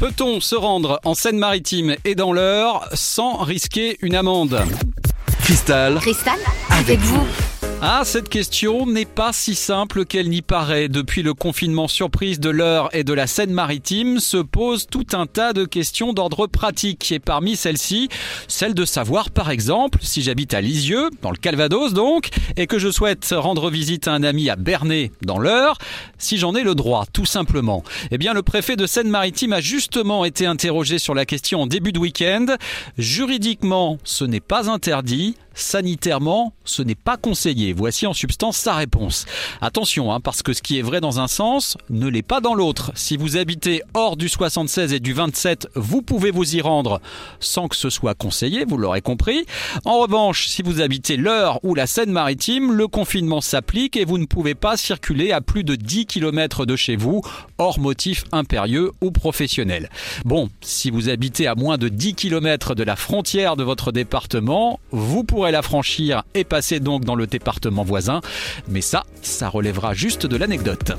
Peut-on se rendre en Seine-Maritime et dans l'heure sans risquer une amende? Cristal, Cristal, avec vous. Ah, cette question n'est pas si simple qu'elle n'y paraît. Depuis le confinement surprise de l'heure et de la Seine-Maritime se pose tout un tas de questions d'ordre pratique. Et parmi celles-ci, celle de savoir, par exemple, si j'habite à Lisieux, dans le Calvados donc, et que je souhaite rendre visite à un ami à Bernay, dans l'heure, si j'en ai le droit, tout simplement. Eh bien, le préfet de Seine-Maritime a justement été interrogé sur la question en début de week-end. Juridiquement, ce n'est pas interdit. Sanitairement, ce n'est pas conseillé. Voici en substance sa réponse. Attention, hein, parce que ce qui est vrai dans un sens ne l'est pas dans l'autre. Si vous habitez hors du 76 et du 27, vous pouvez vous y rendre sans que ce soit conseillé, vous l'aurez compris. En revanche, si vous habitez l'Eure ou la Seine-Maritime, le confinement s'applique et vous ne pouvez pas circuler à plus de 10 km de chez vous, hors motif impérieux ou professionnel. Bon, si vous habitez à moins de 10 km de la frontière de votre département, vous pourrez la franchir et passer donc dans le département voisin. Mais ça, ça relèvera juste de l'anecdote.